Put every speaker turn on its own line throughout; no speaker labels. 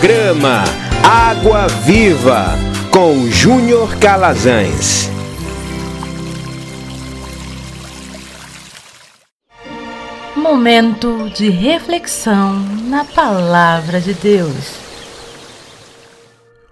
Programa Água Viva com Júnior Calazans.
Momento de reflexão na Palavra de Deus.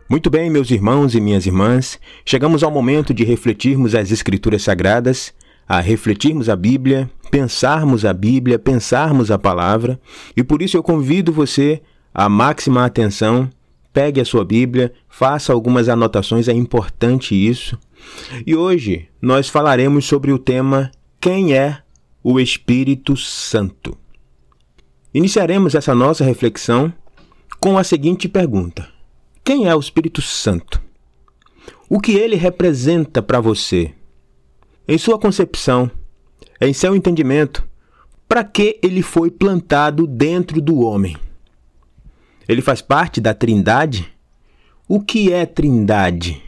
Muito bem, meus irmãos e minhas irmãs, chegamos ao momento de refletirmos as Escrituras Sagradas, a refletirmos a Bíblia, pensarmos a Bíblia, pensarmos a palavra, e por isso eu convido você a máxima atenção, pegue a sua Bíblia, faça algumas anotações, é importante isso. E hoje nós falaremos sobre o tema Quem é o Espírito Santo? Iniciaremos essa nossa reflexão com a seguinte pergunta: Quem é o Espírito Santo? O que ele representa para você? Em sua concepção, em seu entendimento, para que ele foi plantado dentro do homem? Ele faz parte da Trindade? O que é Trindade?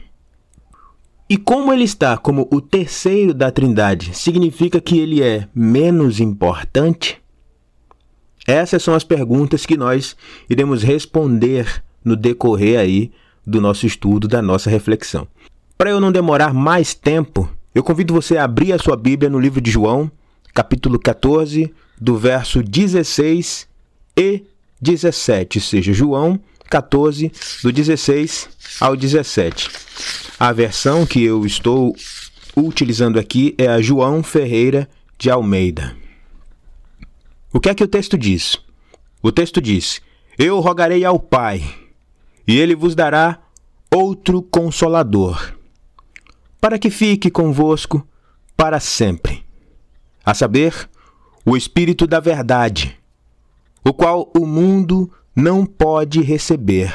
E como ele está como o terceiro da Trindade, significa que ele é menos importante? Essas são as perguntas que nós iremos responder no decorrer aí do nosso estudo, da nossa reflexão. Para eu não demorar mais tempo, eu convido você a abrir a sua Bíblia no livro de João, capítulo 14, do verso 16 e 17, ou seja, João 14, do 16 ao 17. A versão que eu estou utilizando aqui é a João Ferreira de Almeida. O que é que o texto diz? O texto diz: Eu rogarei ao Pai, e ele vos dará outro consolador, para que fique convosco para sempre. A saber, o Espírito da Verdade o qual o mundo não pode receber,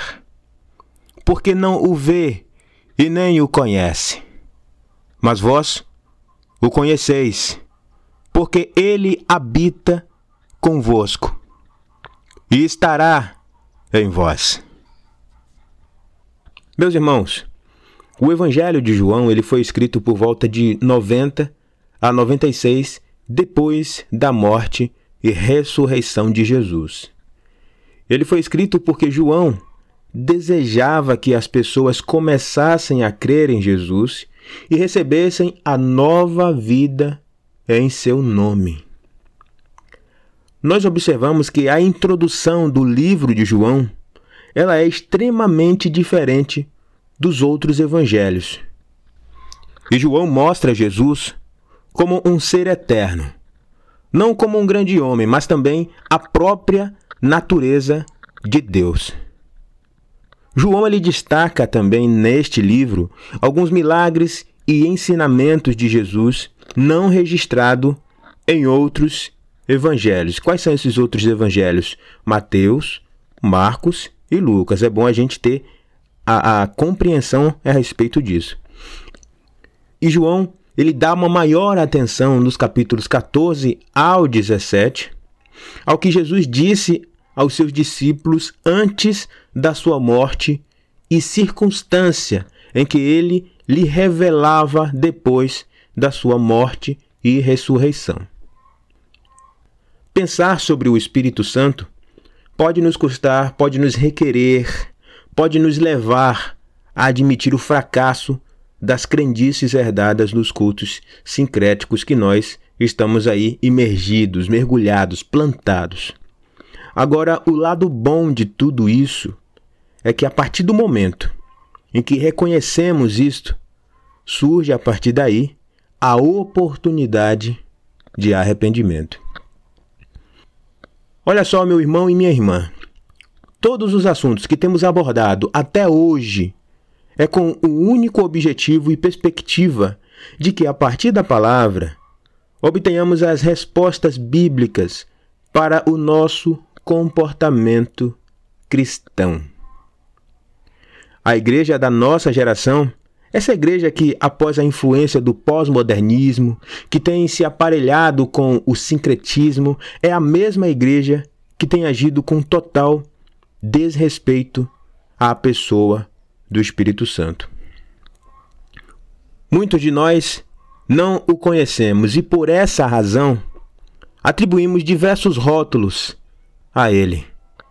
porque não o vê e nem o conhece. Mas vós o conheceis, porque ele habita convosco e estará em vós. Meus irmãos, o Evangelho de João ele foi escrito por volta de 90 a 96 depois da morte e ressurreição de Jesus. Ele foi escrito porque João desejava que as pessoas começassem a crer em Jesus e recebessem a nova vida em seu nome. Nós observamos que a introdução do livro de João, ela é extremamente diferente dos outros evangelhos. E João mostra Jesus como um ser eterno, não como um grande homem, mas também a própria natureza de Deus. João ele destaca também neste livro alguns milagres e ensinamentos de Jesus não registrado em outros evangelhos. Quais são esses outros evangelhos? Mateus, Marcos e Lucas. É bom a gente ter a, a compreensão a respeito disso. E João ele dá uma maior atenção nos capítulos 14 ao 17 ao que Jesus disse aos seus discípulos antes da sua morte e circunstância em que ele lhe revelava depois da sua morte e ressurreição. Pensar sobre o Espírito Santo pode nos custar, pode nos requerer, pode nos levar a admitir o fracasso das crendices herdadas nos cultos sincréticos que nós estamos aí imergidos, mergulhados, plantados. Agora, o lado bom de tudo isso é que a partir do momento em que reconhecemos isto, surge a partir daí a oportunidade de arrependimento. Olha só, meu irmão e minha irmã, todos os assuntos que temos abordado até hoje é com o único objetivo e perspectiva de que, a partir da palavra, obtenhamos as respostas bíblicas para o nosso comportamento cristão. A igreja da nossa geração, essa igreja que, após a influência do pós-modernismo, que tem se aparelhado com o sincretismo, é a mesma igreja que tem agido com total desrespeito à pessoa do Espírito Santo. Muitos de nós não o conhecemos e por essa razão atribuímos diversos rótulos a ele.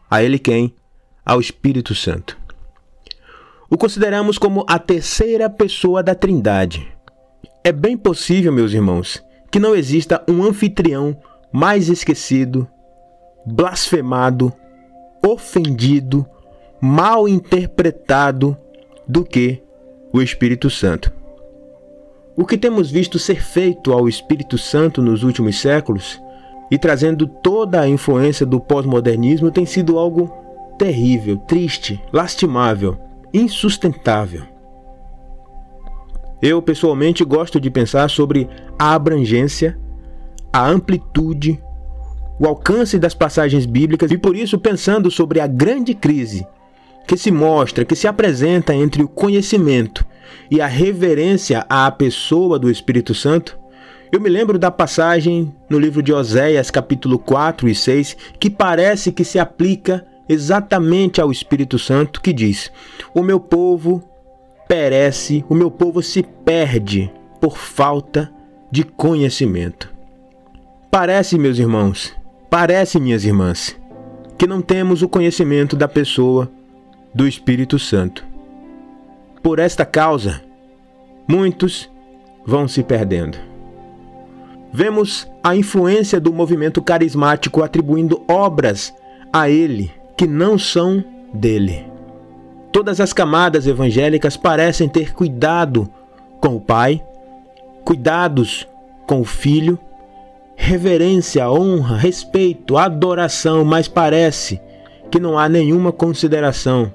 A ele quem? ao Espírito Santo. O consideramos como a terceira pessoa da Trindade. É bem possível, meus irmãos, que não exista um anfitrião mais esquecido, blasfemado, ofendido, mal interpretado do que o Espírito Santo. O que temos visto ser feito ao Espírito Santo nos últimos séculos e trazendo toda a influência do pós-modernismo tem sido algo terrível, triste, lastimável, insustentável. Eu pessoalmente gosto de pensar sobre a abrangência, a amplitude, o alcance das passagens bíblicas e por isso pensando sobre a grande crise que se mostra, que se apresenta entre o conhecimento e a reverência à pessoa do Espírito Santo, eu me lembro da passagem no livro de Oséias, capítulo 4 e 6, que parece que se aplica exatamente ao Espírito Santo, que diz: O meu povo perece, o meu povo se perde por falta de conhecimento. Parece, meus irmãos, parece, minhas irmãs, que não temos o conhecimento da pessoa do Espírito Santo. Por esta causa, muitos vão se perdendo. Vemos a influência do movimento carismático atribuindo obras a ele que não são dele. Todas as camadas evangélicas parecem ter cuidado com o Pai, cuidados com o Filho, reverência, honra, respeito, adoração, mas parece que não há nenhuma consideração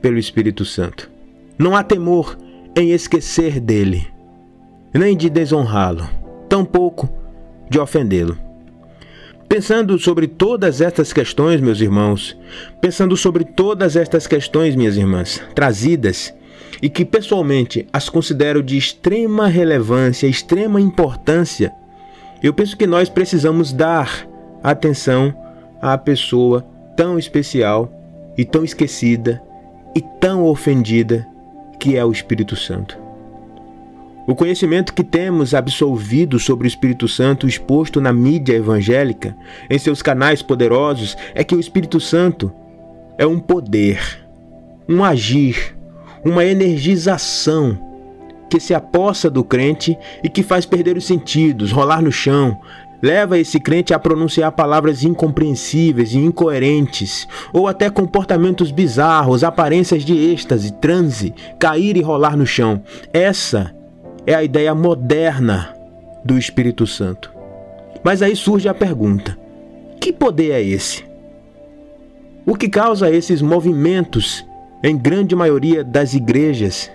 pelo Espírito Santo. Não há temor em esquecer dele, nem de desonrá-lo, tampouco de ofendê-lo. Pensando sobre todas estas questões, meus irmãos, pensando sobre todas estas questões, minhas irmãs, trazidas e que pessoalmente as considero de extrema relevância, extrema importância, eu penso que nós precisamos dar atenção à pessoa tão especial e tão esquecida e tão ofendida que é o Espírito Santo. O conhecimento que temos absolvido sobre o Espírito Santo exposto na mídia evangélica, em seus canais poderosos, é que o Espírito Santo é um poder, um agir, uma energização que se apossa do crente e que faz perder os sentidos, rolar no chão, leva esse crente a pronunciar palavras incompreensíveis e incoerentes, ou até comportamentos bizarros, aparências de êxtase, transe, cair e rolar no chão. Essa é a ideia moderna do Espírito Santo. Mas aí surge a pergunta: que poder é esse? O que causa esses movimentos em grande maioria das igrejas?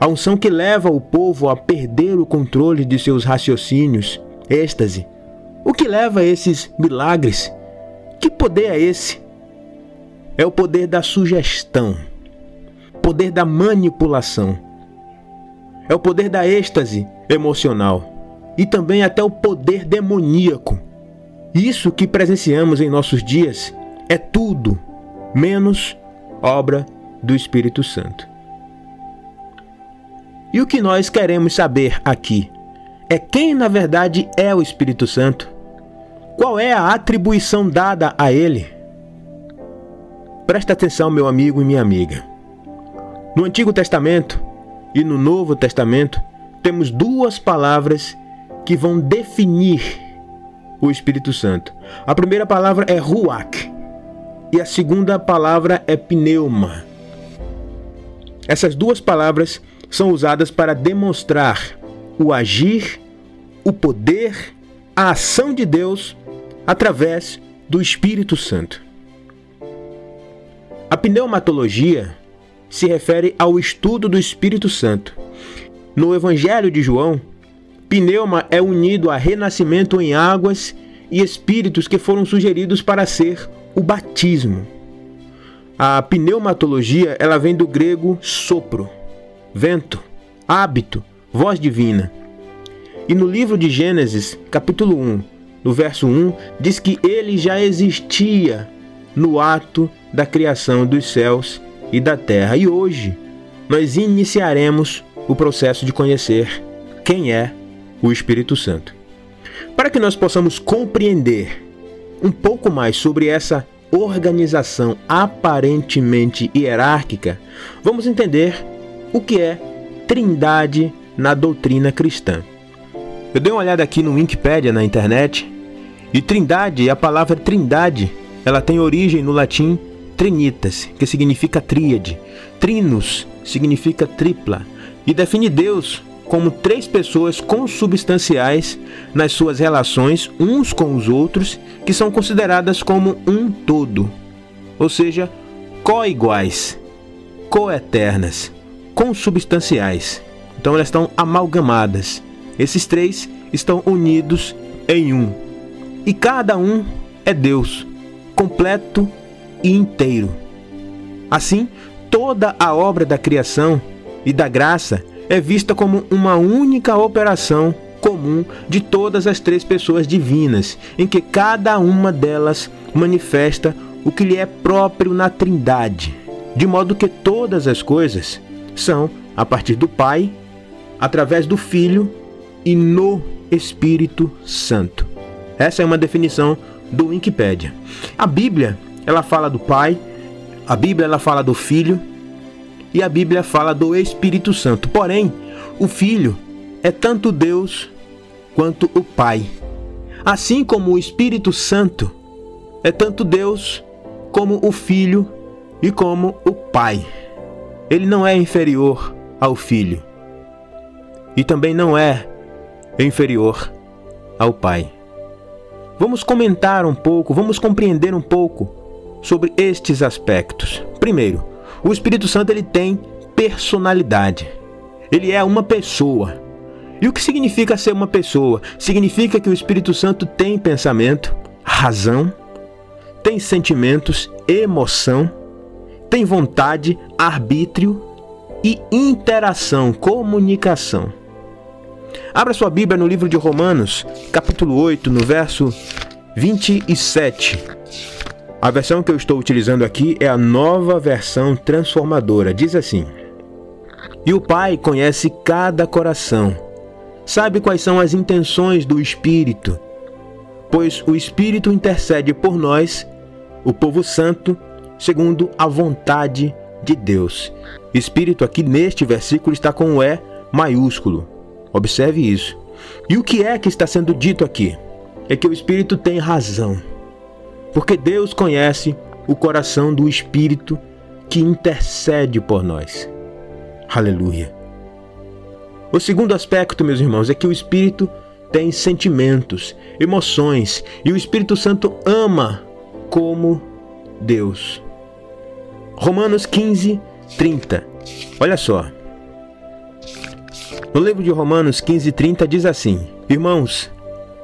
A unção que leva o povo a perder o controle de seus raciocínios, êxtase, o que leva a esses milagres? Que poder é esse? É o poder da sugestão, poder da manipulação, é o poder da êxtase emocional e também até o poder demoníaco. Isso que presenciamos em nossos dias é tudo menos obra do Espírito Santo. E o que nós queremos saber aqui é quem na verdade é o Espírito Santo qual é a atribuição dada a ele? Presta atenção, meu amigo e minha amiga. No Antigo Testamento e no Novo Testamento, temos duas palavras que vão definir o Espírito Santo. A primeira palavra é ruach e a segunda palavra é pneuma. Essas duas palavras são usadas para demonstrar o agir, o poder, a ação de Deus através do Espírito Santo. A pneumatologia se refere ao estudo do Espírito Santo. No Evangelho de João, pneuma é unido a renascimento em águas e espíritos que foram sugeridos para ser o batismo. A pneumatologia, ela vem do grego sopro, vento, hábito, voz divina. E no livro de Gênesis, capítulo 1, no verso 1, diz que ele já existia no ato da criação dos céus e da terra. E hoje nós iniciaremos o processo de conhecer quem é o Espírito Santo. Para que nós possamos compreender um pouco mais sobre essa organização aparentemente hierárquica, vamos entender o que é trindade na doutrina cristã. Eu dei uma olhada aqui no Wikipedia na internet e trindade, a palavra trindade, ela tem origem no latim trinitas, que significa tríade. Trinus significa tripla e define Deus como três pessoas consubstanciais nas suas relações uns com os outros, que são consideradas como um todo, ou seja, co-iguais, co-eternas, consubstanciais. Então elas estão amalgamadas. Esses três estão unidos em um. E cada um é Deus, completo e inteiro. Assim, toda a obra da criação e da graça é vista como uma única operação comum de todas as três pessoas divinas, em que cada uma delas manifesta o que lhe é próprio na Trindade, de modo que todas as coisas são a partir do Pai, através do Filho e no Espírito Santo. Essa é uma definição do Wikipedia. A Bíblia, ela fala do Pai, a Bíblia ela fala do Filho e a Bíblia fala do Espírito Santo. Porém, o Filho é tanto Deus quanto o Pai. Assim como o Espírito Santo é tanto Deus como o Filho e como o Pai. Ele não é inferior ao Filho e também não é inferior ao Pai. Vamos comentar um pouco, vamos compreender um pouco sobre estes aspectos. Primeiro, o Espírito Santo ele tem personalidade. Ele é uma pessoa. E o que significa ser uma pessoa? Significa que o Espírito Santo tem pensamento, razão, tem sentimentos, emoção, tem vontade, arbítrio e interação, comunicação. Abra sua Bíblia no livro de Romanos, capítulo 8, no verso 27. A versão que eu estou utilizando aqui é a nova versão transformadora. Diz assim: E o Pai conhece cada coração, sabe quais são as intenções do Espírito, pois o Espírito intercede por nós, o povo santo, segundo a vontade de Deus. Espírito aqui neste versículo está com o E maiúsculo. Observe isso. E o que é que está sendo dito aqui? É que o Espírito tem razão porque Deus conhece o coração do Espírito que intercede por nós. Aleluia. O segundo aspecto, meus irmãos, é que o Espírito tem sentimentos, emoções, e o Espírito Santo ama como Deus. Romanos 15, 30. Olha só. No livro de Romanos 15, 30 diz assim: Irmãos,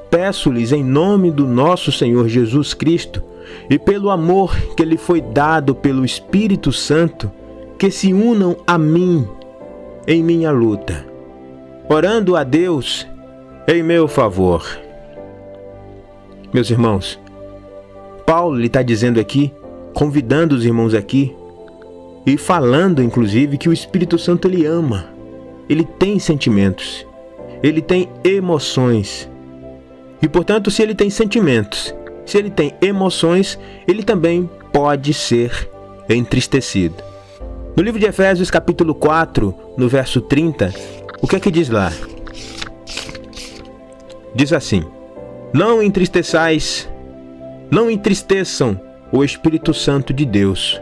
peço-lhes em nome do nosso Senhor Jesus Cristo e pelo amor que lhe foi dado pelo Espírito Santo, que se unam a mim em minha luta, orando a Deus em meu favor. Meus irmãos, Paulo lhe está dizendo aqui, convidando os irmãos aqui e falando inclusive que o Espírito Santo ele ama, ele tem sentimentos, ele tem emoções e portanto, se ele tem sentimentos, se ele tem emoções, ele também pode ser entristecido. No livro de Efésios, capítulo 4, no verso 30, o que é que diz lá? Diz assim: Não entristeçais, não entristeçam o Espírito Santo de Deus,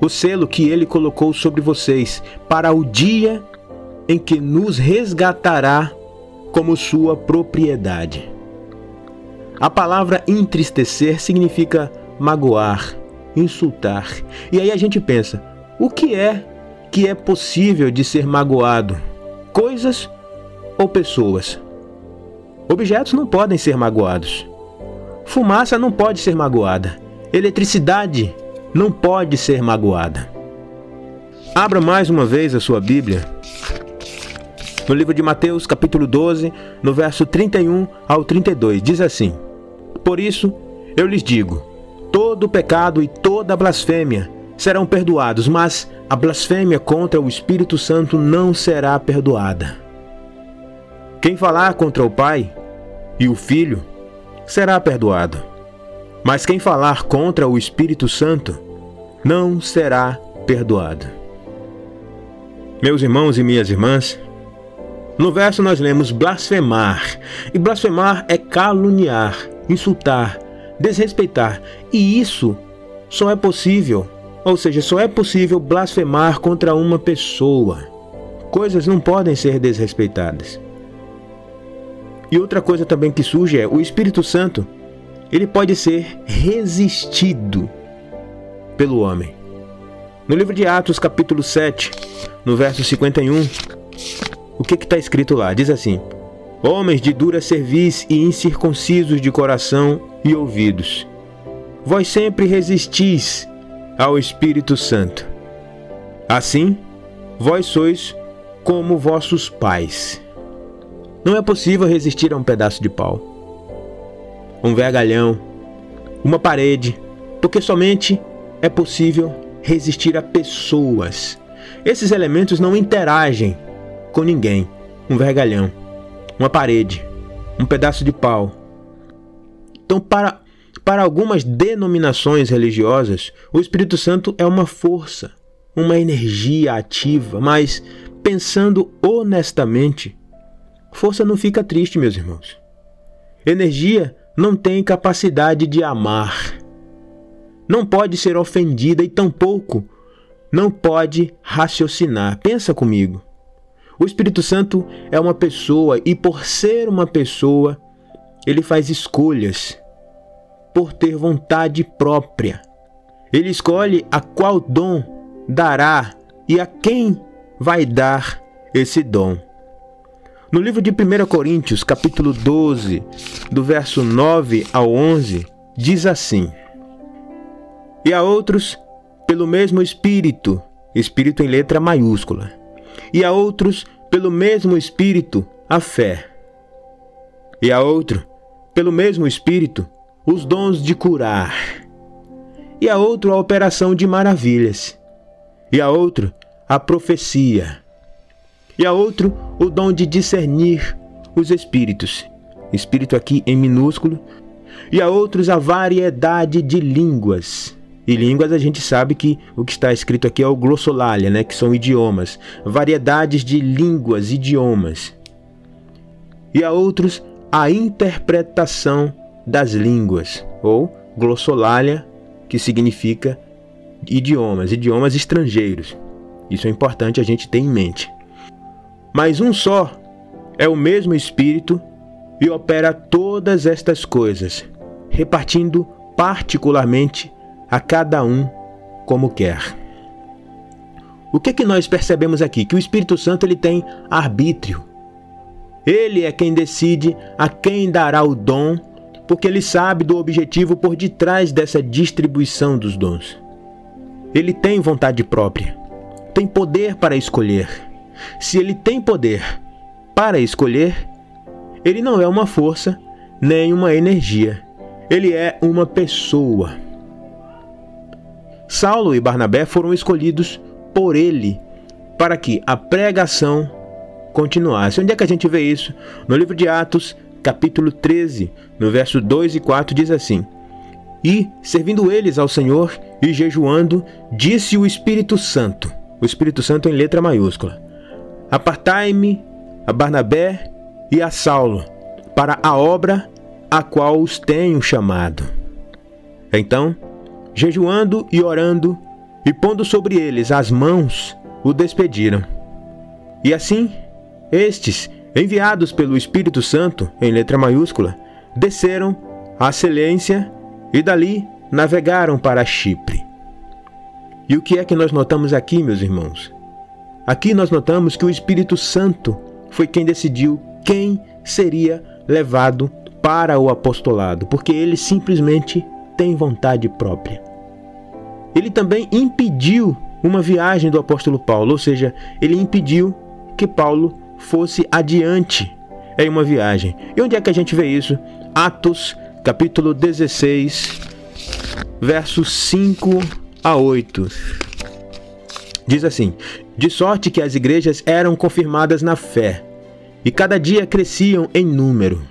o selo que ele colocou sobre vocês, para o dia em que nos resgatará como sua propriedade. A palavra entristecer significa magoar, insultar. E aí a gente pensa: o que é que é possível de ser magoado? Coisas ou pessoas? Objetos não podem ser magoados. Fumaça não pode ser magoada. Eletricidade não pode ser magoada. Abra mais uma vez a sua Bíblia. No livro de Mateus, capítulo 12, no verso 31 ao 32, diz assim: por isso, eu lhes digo: todo pecado e toda blasfêmia serão perdoados, mas a blasfêmia contra o Espírito Santo não será perdoada. Quem falar contra o Pai e o Filho será perdoado. Mas quem falar contra o Espírito Santo não será perdoado. Meus irmãos e minhas irmãs, no verso nós lemos blasfemar, e blasfemar é caluniar, insultar, desrespeitar, e isso só é possível, ou seja, só é possível blasfemar contra uma pessoa. Coisas não podem ser desrespeitadas. E outra coisa também que surge é o Espírito Santo, ele pode ser resistido pelo homem. No livro de Atos, capítulo 7, no verso 51, o que está escrito lá? Diz assim: Homens de dura cerviz e incircuncisos de coração e ouvidos, vós sempre resistis ao Espírito Santo. Assim, vós sois como vossos pais. Não é possível resistir a um pedaço de pau, um vergalhão, uma parede, porque somente é possível resistir a pessoas. Esses elementos não interagem com ninguém. Um vergalhão, uma parede, um pedaço de pau. Então, para, para algumas denominações religiosas, o Espírito Santo é uma força, uma energia ativa, mas pensando honestamente, força não fica triste, meus irmãos. Energia não tem capacidade de amar. Não pode ser ofendida e tampouco não pode raciocinar. Pensa comigo. O Espírito Santo é uma pessoa e, por ser uma pessoa, ele faz escolhas por ter vontade própria. Ele escolhe a qual dom dará e a quem vai dar esse dom. No livro de 1 Coríntios, capítulo 12, do verso 9 ao 11, diz assim: E a outros, pelo mesmo Espírito, Espírito em letra maiúscula, e a outros, pelo mesmo Espírito, a fé. E a outro, pelo mesmo Espírito, os dons de curar. E a outro, a operação de maravilhas. E a outro, a profecia. E a outro, o dom de discernir os espíritos. Espírito aqui em minúsculo. E a outros, a variedade de línguas e línguas a gente sabe que o que está escrito aqui é o glossolalia, né, que são idiomas, variedades de línguas, idiomas. E a outros a interpretação das línguas, ou glossolalia, que significa idiomas, idiomas estrangeiros. Isso é importante a gente ter em mente. Mas um só é o mesmo Espírito e opera todas estas coisas, repartindo particularmente a cada um como quer. O que é que nós percebemos aqui? Que o Espírito Santo ele tem arbítrio. Ele é quem decide a quem dará o dom, porque ele sabe do objetivo por detrás dessa distribuição dos dons. Ele tem vontade própria, tem poder para escolher. Se ele tem poder para escolher, ele não é uma força nem uma energia. Ele é uma pessoa. Saulo e Barnabé foram escolhidos por ele para que a pregação continuasse. Onde é que a gente vê isso? No livro de Atos, capítulo 13, no verso 2 e 4 diz assim: E, servindo eles ao Senhor e jejuando, disse o Espírito Santo, o Espírito Santo em letra maiúscula: Apartai-me a Barnabé e a Saulo para a obra a qual os tenho chamado. Então, jejuando e orando, e pondo sobre eles as mãos, o despediram. E assim, estes, enviados pelo Espírito Santo, em letra maiúscula, desceram à Selência e dali navegaram para Chipre. E o que é que nós notamos aqui, meus irmãos? Aqui nós notamos que o Espírito Santo foi quem decidiu quem seria levado para o apostolado, porque ele simplesmente tem vontade própria. Ele também impediu uma viagem do apóstolo Paulo, ou seja, ele impediu que Paulo fosse adiante em uma viagem. E onde é que a gente vê isso? Atos, capítulo 16, versos 5 a 8. Diz assim: De sorte que as igrejas eram confirmadas na fé, e cada dia cresciam em número.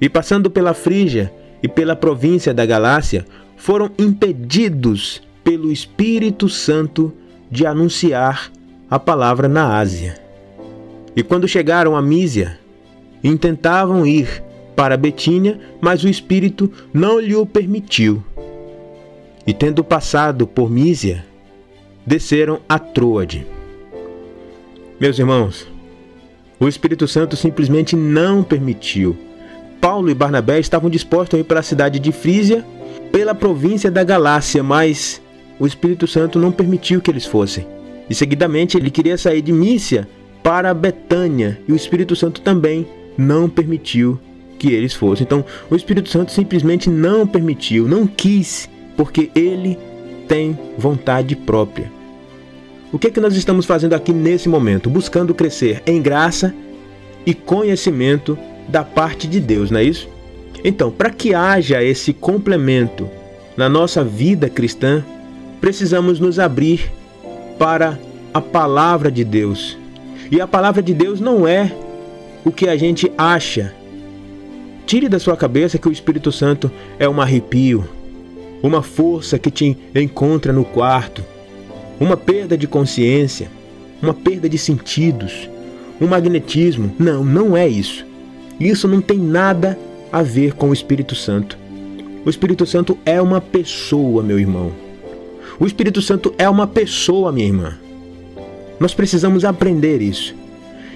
E passando pela Frígia e pela província da Galácia foram impedidos pelo Espírito Santo de anunciar a palavra na Ásia. E quando chegaram a Mísia, intentavam ir para Betínia, mas o Espírito não lhe o permitiu. E tendo passado por Mísia, desceram a Troade. Meus irmãos, o Espírito Santo simplesmente não permitiu. Paulo e Barnabé estavam dispostos a ir para a cidade de Frísia, pela província da Galácia, mas o Espírito Santo não permitiu que eles fossem. E seguidamente ele queria sair de Mícia para Betânia, e o Espírito Santo também não permitiu que eles fossem. Então, o Espírito Santo simplesmente não permitiu, não quis, porque ele tem vontade própria. O que é que nós estamos fazendo aqui nesse momento? Buscando crescer em graça e conhecimento da parte de Deus, não é isso? Então, para que haja esse complemento na nossa vida cristã, precisamos nos abrir para a palavra de Deus. E a palavra de Deus não é o que a gente acha. Tire da sua cabeça que o Espírito Santo é um arrepio, uma força que te encontra no quarto, uma perda de consciência, uma perda de sentidos, um magnetismo. Não, não é isso. Isso não tem nada a ver com o Espírito Santo. O Espírito Santo é uma pessoa, meu irmão. O Espírito Santo é uma pessoa, minha irmã. Nós precisamos aprender isso.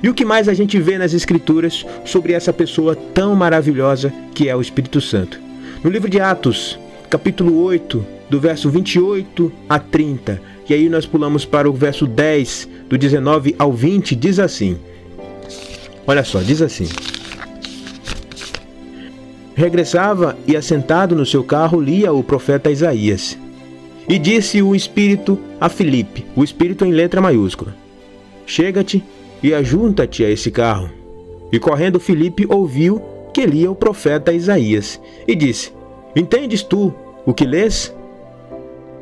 E o que mais a gente vê nas Escrituras sobre essa pessoa tão maravilhosa que é o Espírito Santo? No livro de Atos, capítulo 8, do verso 28 a 30, e aí nós pulamos para o verso 10, do 19 ao 20, diz assim: Olha só, diz assim. Regressava e, assentado no seu carro, lia o profeta Isaías. E disse o Espírito a Filipe, o Espírito em letra maiúscula: Chega-te e ajunta-te a esse carro. E correndo Filipe ouviu que lia o profeta Isaías e disse: Entendes tu o que lês?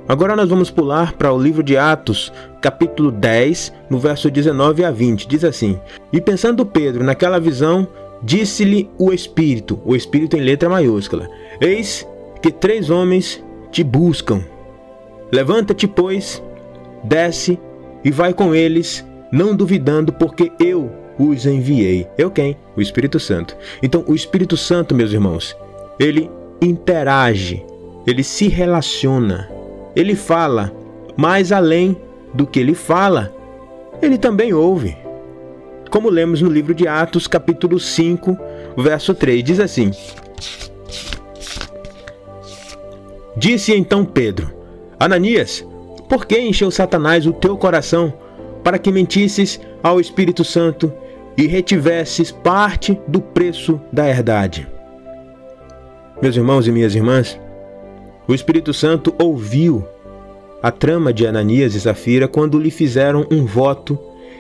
Agora nós vamos pular para o livro de Atos, capítulo 10, no verso 19 a 20. Diz assim: E pensando Pedro naquela visão, disse-lhe o Espírito, o Espírito em letra maiúscula: Eis que três homens te buscam. Levanta-te, pois, desce e vai com eles, não duvidando, porque eu os enviei. Eu quem? O Espírito Santo. Então, o Espírito Santo, meus irmãos, ele interage, ele se relaciona ele fala, mas além do que ele fala, ele também ouve. Como lemos no livro de Atos, capítulo 5, verso 3, diz assim: Disse então Pedro: Ananias, por que encheu Satanás o teu coração para que mentisses ao Espírito Santo e retivesses parte do preço da herdade? Meus irmãos e minhas irmãs, o Espírito Santo ouviu a trama de Ananias e Safira quando lhe fizeram um voto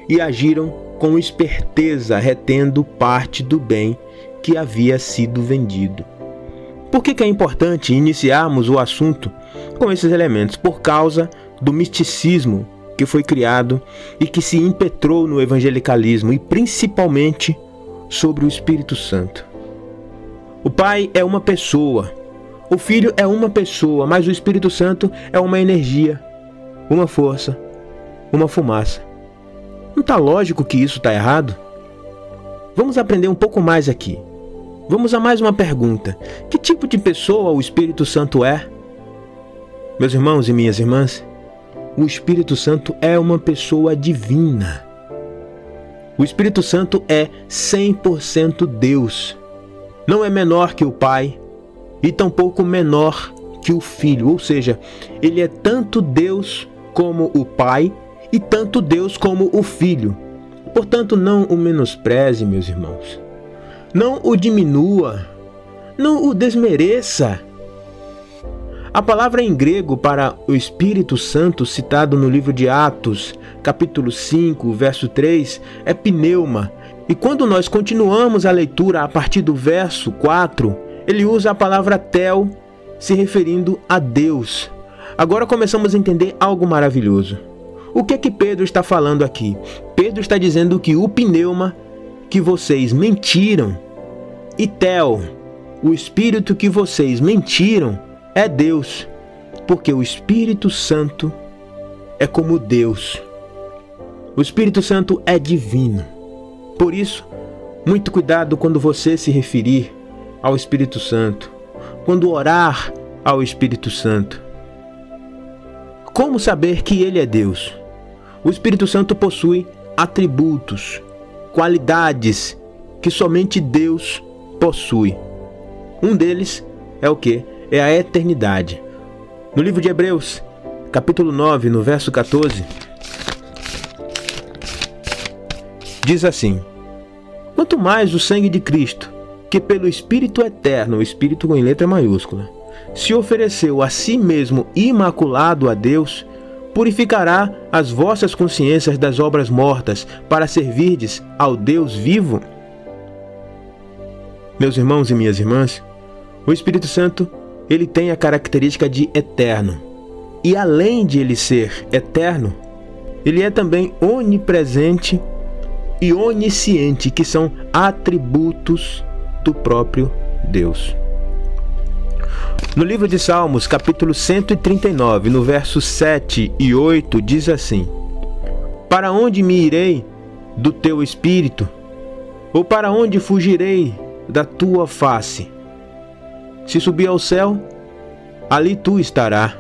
e agiram com esperteza, retendo parte do bem que havia sido vendido. Por que, que é importante iniciarmos o assunto com esses elementos? Por causa do misticismo que foi criado e que se impetrou no evangelicalismo e principalmente sobre o Espírito Santo. O Pai é uma pessoa, o Filho é uma pessoa, mas o Espírito Santo é uma energia, uma força, uma fumaça. Não está lógico que isso está errado? Vamos aprender um pouco mais aqui. Vamos a mais uma pergunta: Que tipo de pessoa o Espírito Santo é? Meus irmãos e minhas irmãs, o Espírito Santo é uma pessoa divina. O Espírito Santo é 100% Deus. Não é menor que o Pai, e tampouco menor que o Filho, ou seja, ele é tanto Deus como o Pai e tanto Deus como o Filho. Portanto, não o menospreze, meus irmãos. Não o diminua, não o desmereça. A palavra em grego para o Espírito Santo, citado no livro de Atos, capítulo 5, verso 3, é pneuma. E quando nós continuamos a leitura a partir do verso 4, ele usa a palavra tel se referindo a Deus. Agora começamos a entender algo maravilhoso. O que é que Pedro está falando aqui? Pedro está dizendo que o pneuma que vocês mentiram e tel, o espírito que vocês mentiram é Deus, porque o Espírito Santo é como Deus. O Espírito Santo é divino. Por isso, muito cuidado quando você se referir ao Espírito Santo, quando orar ao Espírito Santo. Como saber que ele é Deus? O Espírito Santo possui atributos, qualidades que somente Deus possui. Um deles é o que? É a eternidade. No livro de Hebreus, capítulo 9, no verso 14, diz assim: Quanto mais o sangue de Cristo, que pelo Espírito eterno, o Espírito com letra maiúscula, se ofereceu a si mesmo imaculado a Deus, purificará as vossas consciências das obras mortas para servirdes ao Deus vivo? Meus irmãos e minhas irmãs, o Espírito Santo, ele tem a característica de eterno. E além de ele ser eterno, ele é também onipresente e onisciente, que são atributos do próprio Deus. No livro de Salmos, capítulo 139, no verso 7 e 8, diz assim: Para onde me irei do teu espírito? Ou para onde fugirei da tua face. Se subir ao céu, ali tu estarás.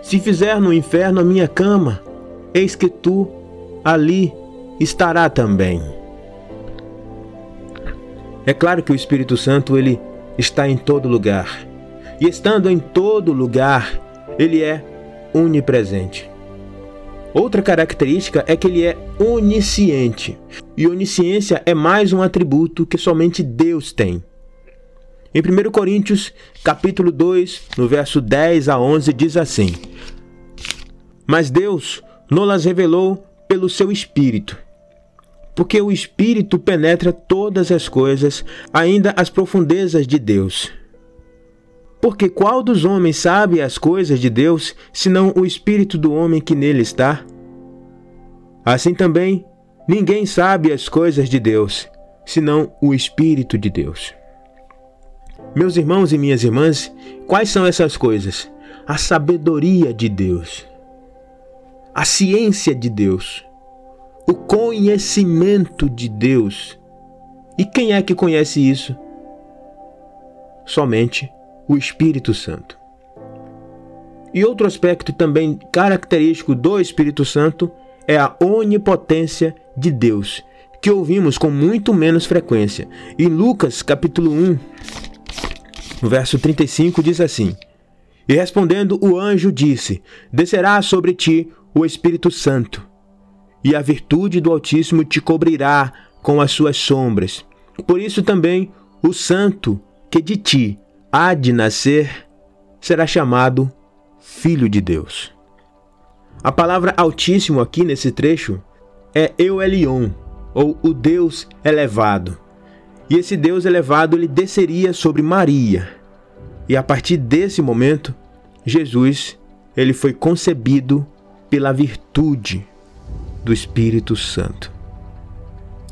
Se fizer no inferno a minha cama, eis que tu ali estará também. É claro que o Espírito Santo ele está em todo lugar. E estando em todo lugar, ele é onipresente. Outra característica é que ele é onisciente. E onisciência é mais um atributo que somente Deus tem. Em 1 Coríntios, capítulo 2, no verso 10 a 11, diz assim: Mas Deus não-las revelou pelo seu Espírito, porque o Espírito penetra todas as coisas, ainda as profundezas de Deus. Porque qual dos homens sabe as coisas de Deus, senão o espírito do homem que nele está? Assim também, ninguém sabe as coisas de Deus, senão o espírito de Deus. Meus irmãos e minhas irmãs, quais são essas coisas? A sabedoria de Deus, a ciência de Deus, o conhecimento de Deus. E quem é que conhece isso? Somente o Espírito Santo. E outro aspecto também característico do Espírito Santo é a onipotência de Deus, que ouvimos com muito menos frequência. Em Lucas capítulo 1, verso 35 diz assim: E respondendo o anjo disse: Descerá sobre ti o Espírito Santo, e a virtude do Altíssimo te cobrirá com as suas sombras. Por isso também o santo que de ti há de nascer será chamado Filho de Deus. A palavra Altíssimo aqui nesse trecho é Eu Elion, ou o Deus elevado. E esse Deus elevado ele desceria sobre Maria. E a partir desse momento, Jesus ele foi concebido pela virtude do Espírito Santo.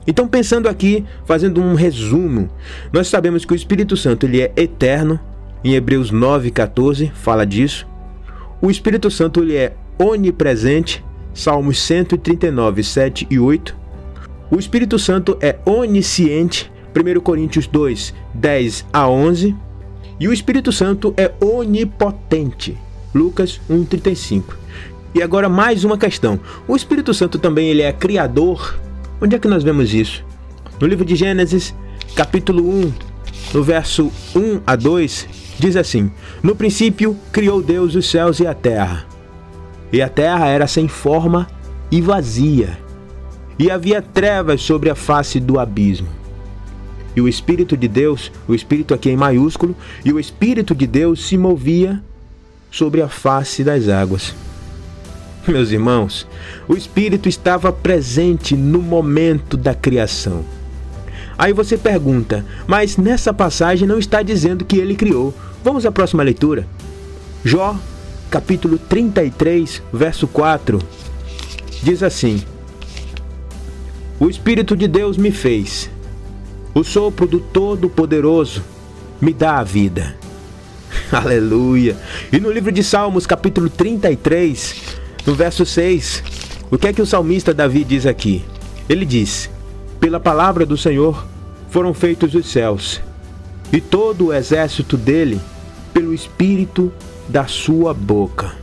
Então, pensando aqui, fazendo um resumo, nós sabemos que o Espírito Santo ele é eterno. Em Hebreus 9:14 fala disso. O Espírito Santo ele é onipresente. Salmos 139, 7 e 8. O Espírito Santo é onisciente. 1 Coríntios 2, 10 a 11. E o Espírito Santo é onipotente. Lucas 1:35. E agora mais uma questão. O Espírito Santo também ele é criador Onde é que nós vemos isso? No livro de Gênesis, capítulo 1, no verso 1 a 2, diz assim: No princípio criou Deus os céus e a terra. E a terra era sem forma e vazia, e havia trevas sobre a face do abismo. E o Espírito de Deus, o Espírito aqui em maiúsculo, e o Espírito de Deus se movia sobre a face das águas. Meus irmãos, o Espírito estava presente no momento da criação. Aí você pergunta, mas nessa passagem não está dizendo que ele criou. Vamos à próxima leitura. Jó, capítulo 33, verso 4, diz assim: O Espírito de Deus me fez, o sopro do Todo-Poderoso me dá a vida. Aleluia. E no livro de Salmos, capítulo 33, no verso 6, o que é que o salmista Davi diz aqui? Ele diz: Pela palavra do Senhor foram feitos os céus, e todo o exército dele pelo espírito da sua boca.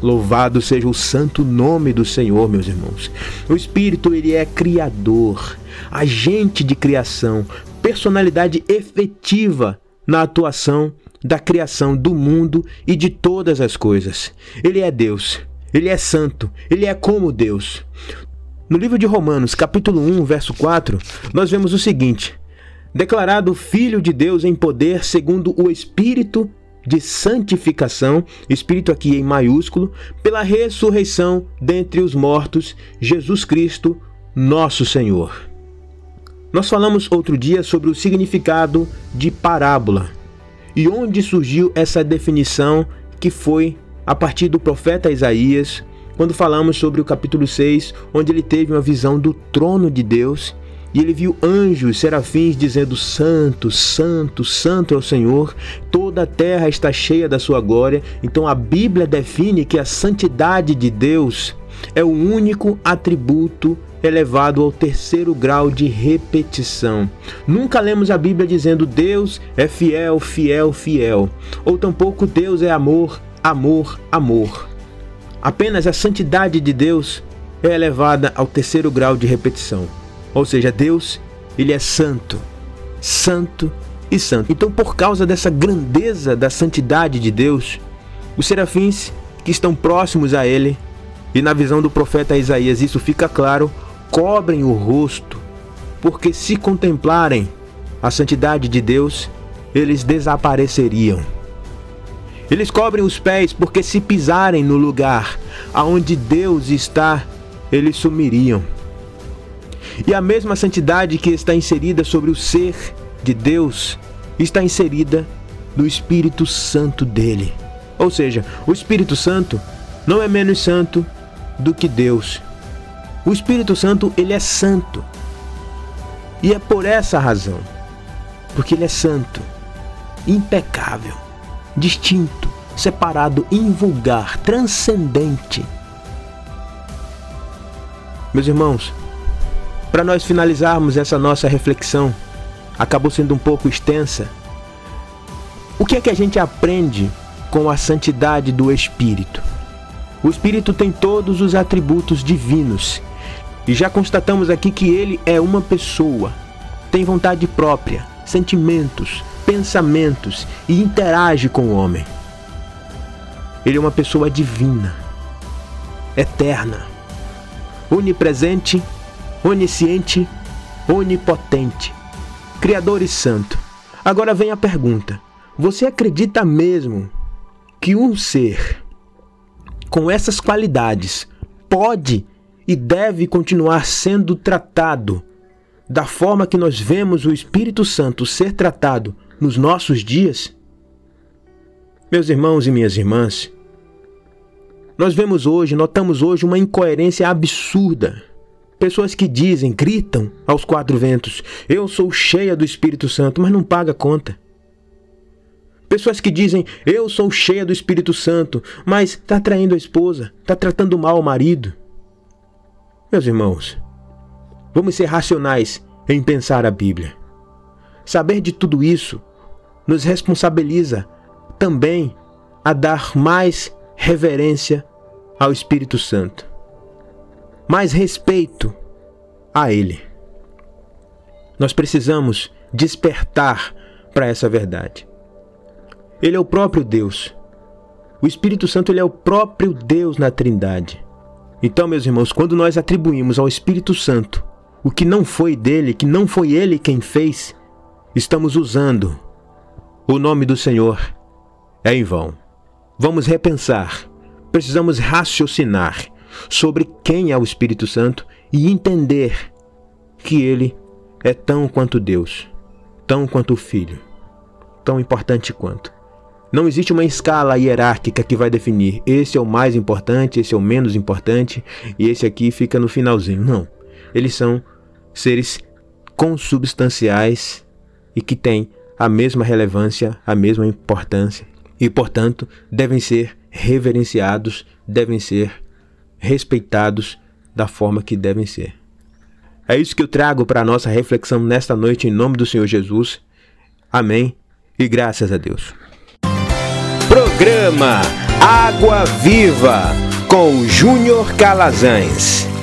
Louvado seja o santo nome do Senhor, meus irmãos. O espírito ele é criador, agente de criação, personalidade efetiva na atuação da criação do mundo e de todas as coisas. Ele é Deus, ele é santo, ele é como Deus. No livro de Romanos, capítulo 1, verso 4, nós vemos o seguinte: Declarado Filho de Deus em poder segundo o Espírito de santificação, Espírito aqui em maiúsculo, pela ressurreição dentre os mortos, Jesus Cristo, nosso Senhor. Nós falamos outro dia sobre o significado de parábola e onde surgiu essa definição que foi a partir do profeta Isaías, quando falamos sobre o capítulo 6, onde ele teve uma visão do trono de Deus e ele viu anjos, serafins, dizendo: Santo, Santo, Santo é o Senhor, toda a terra está cheia da sua glória. Então a Bíblia define que a santidade de Deus é o único atributo elevado ao terceiro grau de repetição. Nunca lemos a Bíblia dizendo Deus é fiel, fiel, fiel, ou tampouco Deus é amor, amor, amor. Apenas a santidade de Deus é elevada ao terceiro grau de repetição. Ou seja, Deus, ele é santo, santo e santo. Então, por causa dessa grandeza da santidade de Deus, os serafins que estão próximos a ele, e na visão do profeta Isaías isso fica claro, cobrem o rosto, porque se contemplarem a santidade de Deus, eles desapareceriam. Eles cobrem os pés, porque se pisarem no lugar aonde Deus está, eles sumiriam. E a mesma santidade que está inserida sobre o ser de Deus está inserida no Espírito Santo dele. Ou seja, o Espírito Santo não é menos santo do que Deus. O Espírito Santo, ele é santo. E é por essa razão, porque ele é santo, impecável, distinto, separado, invulgar, transcendente. Meus irmãos, para nós finalizarmos essa nossa reflexão, acabou sendo um pouco extensa. O que é que a gente aprende com a santidade do Espírito? O Espírito tem todos os atributos divinos e já constatamos aqui que ele é uma pessoa, tem vontade própria, sentimentos, pensamentos e interage com o homem. Ele é uma pessoa divina, eterna, onipresente onisciente, onipotente, Criador e Santo. Agora vem a pergunta: você acredita mesmo que um ser com essas qualidades pode e deve continuar sendo tratado da forma que nós vemos o Espírito Santo ser tratado nos nossos dias? Meus irmãos e minhas irmãs, nós vemos hoje, notamos hoje uma incoerência absurda Pessoas que dizem, gritam aos quatro ventos: Eu sou cheia do Espírito Santo, mas não paga conta. Pessoas que dizem: Eu sou cheia do Espírito Santo, mas está traindo a esposa, está tratando mal o marido. Meus irmãos, vamos ser racionais em pensar a Bíblia. Saber de tudo isso nos responsabiliza também a dar mais reverência ao Espírito Santo mais respeito a Ele. Nós precisamos despertar para essa verdade. Ele é o próprio Deus. O Espírito Santo ele é o próprio Deus na Trindade. Então, meus irmãos, quando nós atribuímos ao Espírito Santo o que não foi dele, que não foi ele quem fez, estamos usando o nome do Senhor é em vão. Vamos repensar, precisamos raciocinar sobre quem é o Espírito Santo e entender que ele é tão quanto Deus, tão quanto o Filho, tão importante quanto. Não existe uma escala hierárquica que vai definir esse é o mais importante, esse é o menos importante e esse aqui fica no finalzinho. Não. Eles são seres consubstanciais e que têm a mesma relevância, a mesma importância e, portanto, devem ser reverenciados, devem ser respeitados da forma que devem ser. É isso que eu trago para a nossa reflexão nesta noite, em nome do Senhor Jesus. Amém e graças a Deus. Programa Água Viva com Júnior Calazans.